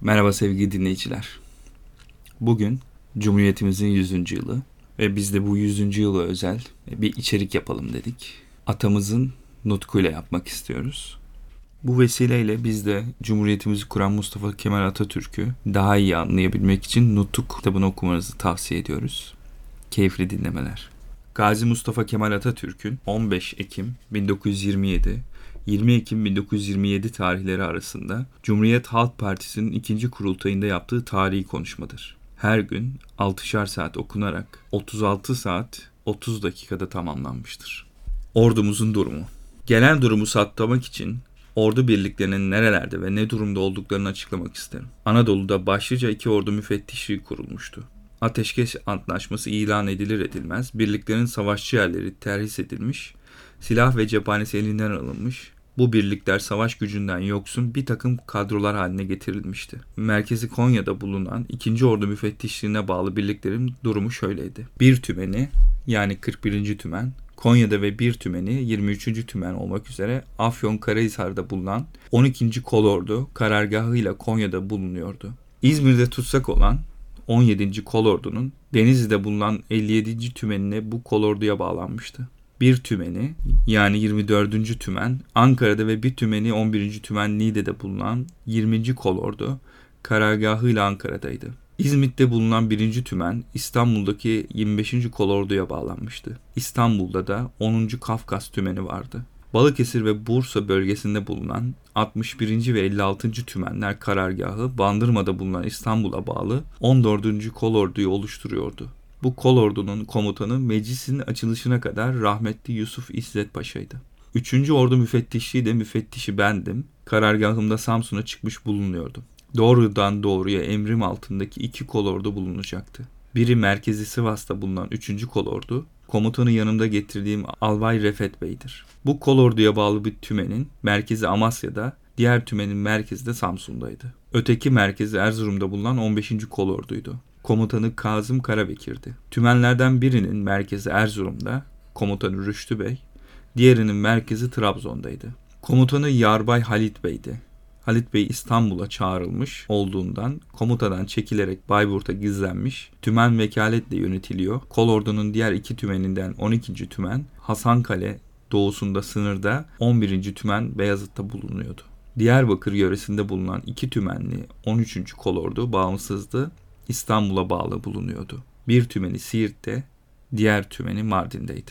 Merhaba sevgili dinleyiciler. Bugün Cumhuriyetimizin 100. yılı ve biz de bu 100. yıla özel bir içerik yapalım dedik. Atamızın nutkuyla yapmak istiyoruz. Bu vesileyle biz de Cumhuriyetimizi kuran Mustafa Kemal Atatürk'ü daha iyi anlayabilmek için Nutuk kitabını okumanızı tavsiye ediyoruz. Keyifli dinlemeler. Gazi Mustafa Kemal Atatürk'ün 15 Ekim 1927 20 Ekim 1927 tarihleri arasında Cumhuriyet Halk Partisi'nin ikinci kurultayında yaptığı tarihi konuşmadır. Her gün 6'şar saat okunarak 36 saat 30 dakikada tamamlanmıştır. Ordumuzun durumu Genel durumu saptamak için ordu birliklerinin nerelerde ve ne durumda olduklarını açıklamak isterim. Anadolu'da başlıca iki ordu müfettişliği kurulmuştu. Ateşkes antlaşması ilan edilir edilmez birliklerin savaşçı yerleri terhis edilmiş, silah ve cephanesi elinden alınmış, bu birlikler savaş gücünden yoksun bir takım kadrolar haline getirilmişti. Merkezi Konya'da bulunan 2. Ordu Müfettişliğine bağlı birliklerin durumu şöyleydi. Bir tümeni yani 41. tümen Konya'da ve bir tümeni 23. tümen olmak üzere Afyon Karahisar'da bulunan 12. Kolordu karargahıyla Konya'da bulunuyordu. İzmir'de tutsak olan 17. Kolordu'nun Denizli'de bulunan 57. tümenine bu kolorduya bağlanmıştı bir tümeni yani 24. tümen Ankara'da ve bir tümeni 11. tümen Niğde'de bulunan 20. kolordu karargahıyla Ankara'daydı. İzmit'te bulunan 1. tümen İstanbul'daki 25. kolorduya bağlanmıştı. İstanbul'da da 10. Kafkas tümeni vardı. Balıkesir ve Bursa bölgesinde bulunan 61. ve 56. tümenler karargahı Bandırma'da bulunan İstanbul'a bağlı 14. kolorduyu oluşturuyordu. Bu kol ordunun komutanı meclisin açılışına kadar rahmetli Yusuf İzzet Paşa'ydı. Üçüncü ordu müfettişliği de müfettişi bendim. Karargahımda Samsun'a çıkmış bulunuyordum. Doğrudan doğruya emrim altındaki iki kolordu bulunacaktı. Biri merkezi Sivas'ta bulunan 3. kolordu, komutanı yanımda getirdiğim Albay Refet Bey'dir. Bu kolorduya bağlı bir tümenin merkezi Amasya'da, diğer tümenin merkezi de Samsun'daydı. Öteki merkezi Erzurum'da bulunan 15. kolorduydu komutanı Kazım Karabekir'di. Tümenlerden birinin merkezi Erzurum'da, komutanı Rüştü Bey, diğerinin merkezi Trabzon'daydı. Komutanı Yarbay Halit Bey'di. Halit Bey İstanbul'a çağrılmış olduğundan komutadan çekilerek Bayburt'a gizlenmiş, tümen vekaletle yönetiliyor. Kolordu'nun diğer iki tümeninden 12. tümen Hasankale doğusunda sınırda 11. tümen Beyazıt'ta bulunuyordu. Diyarbakır yöresinde bulunan iki tümenli 13. kolordu bağımsızdı İstanbul'a bağlı bulunuyordu. Bir tümeni Siirt'te, diğer tümeni Mardin'deydi.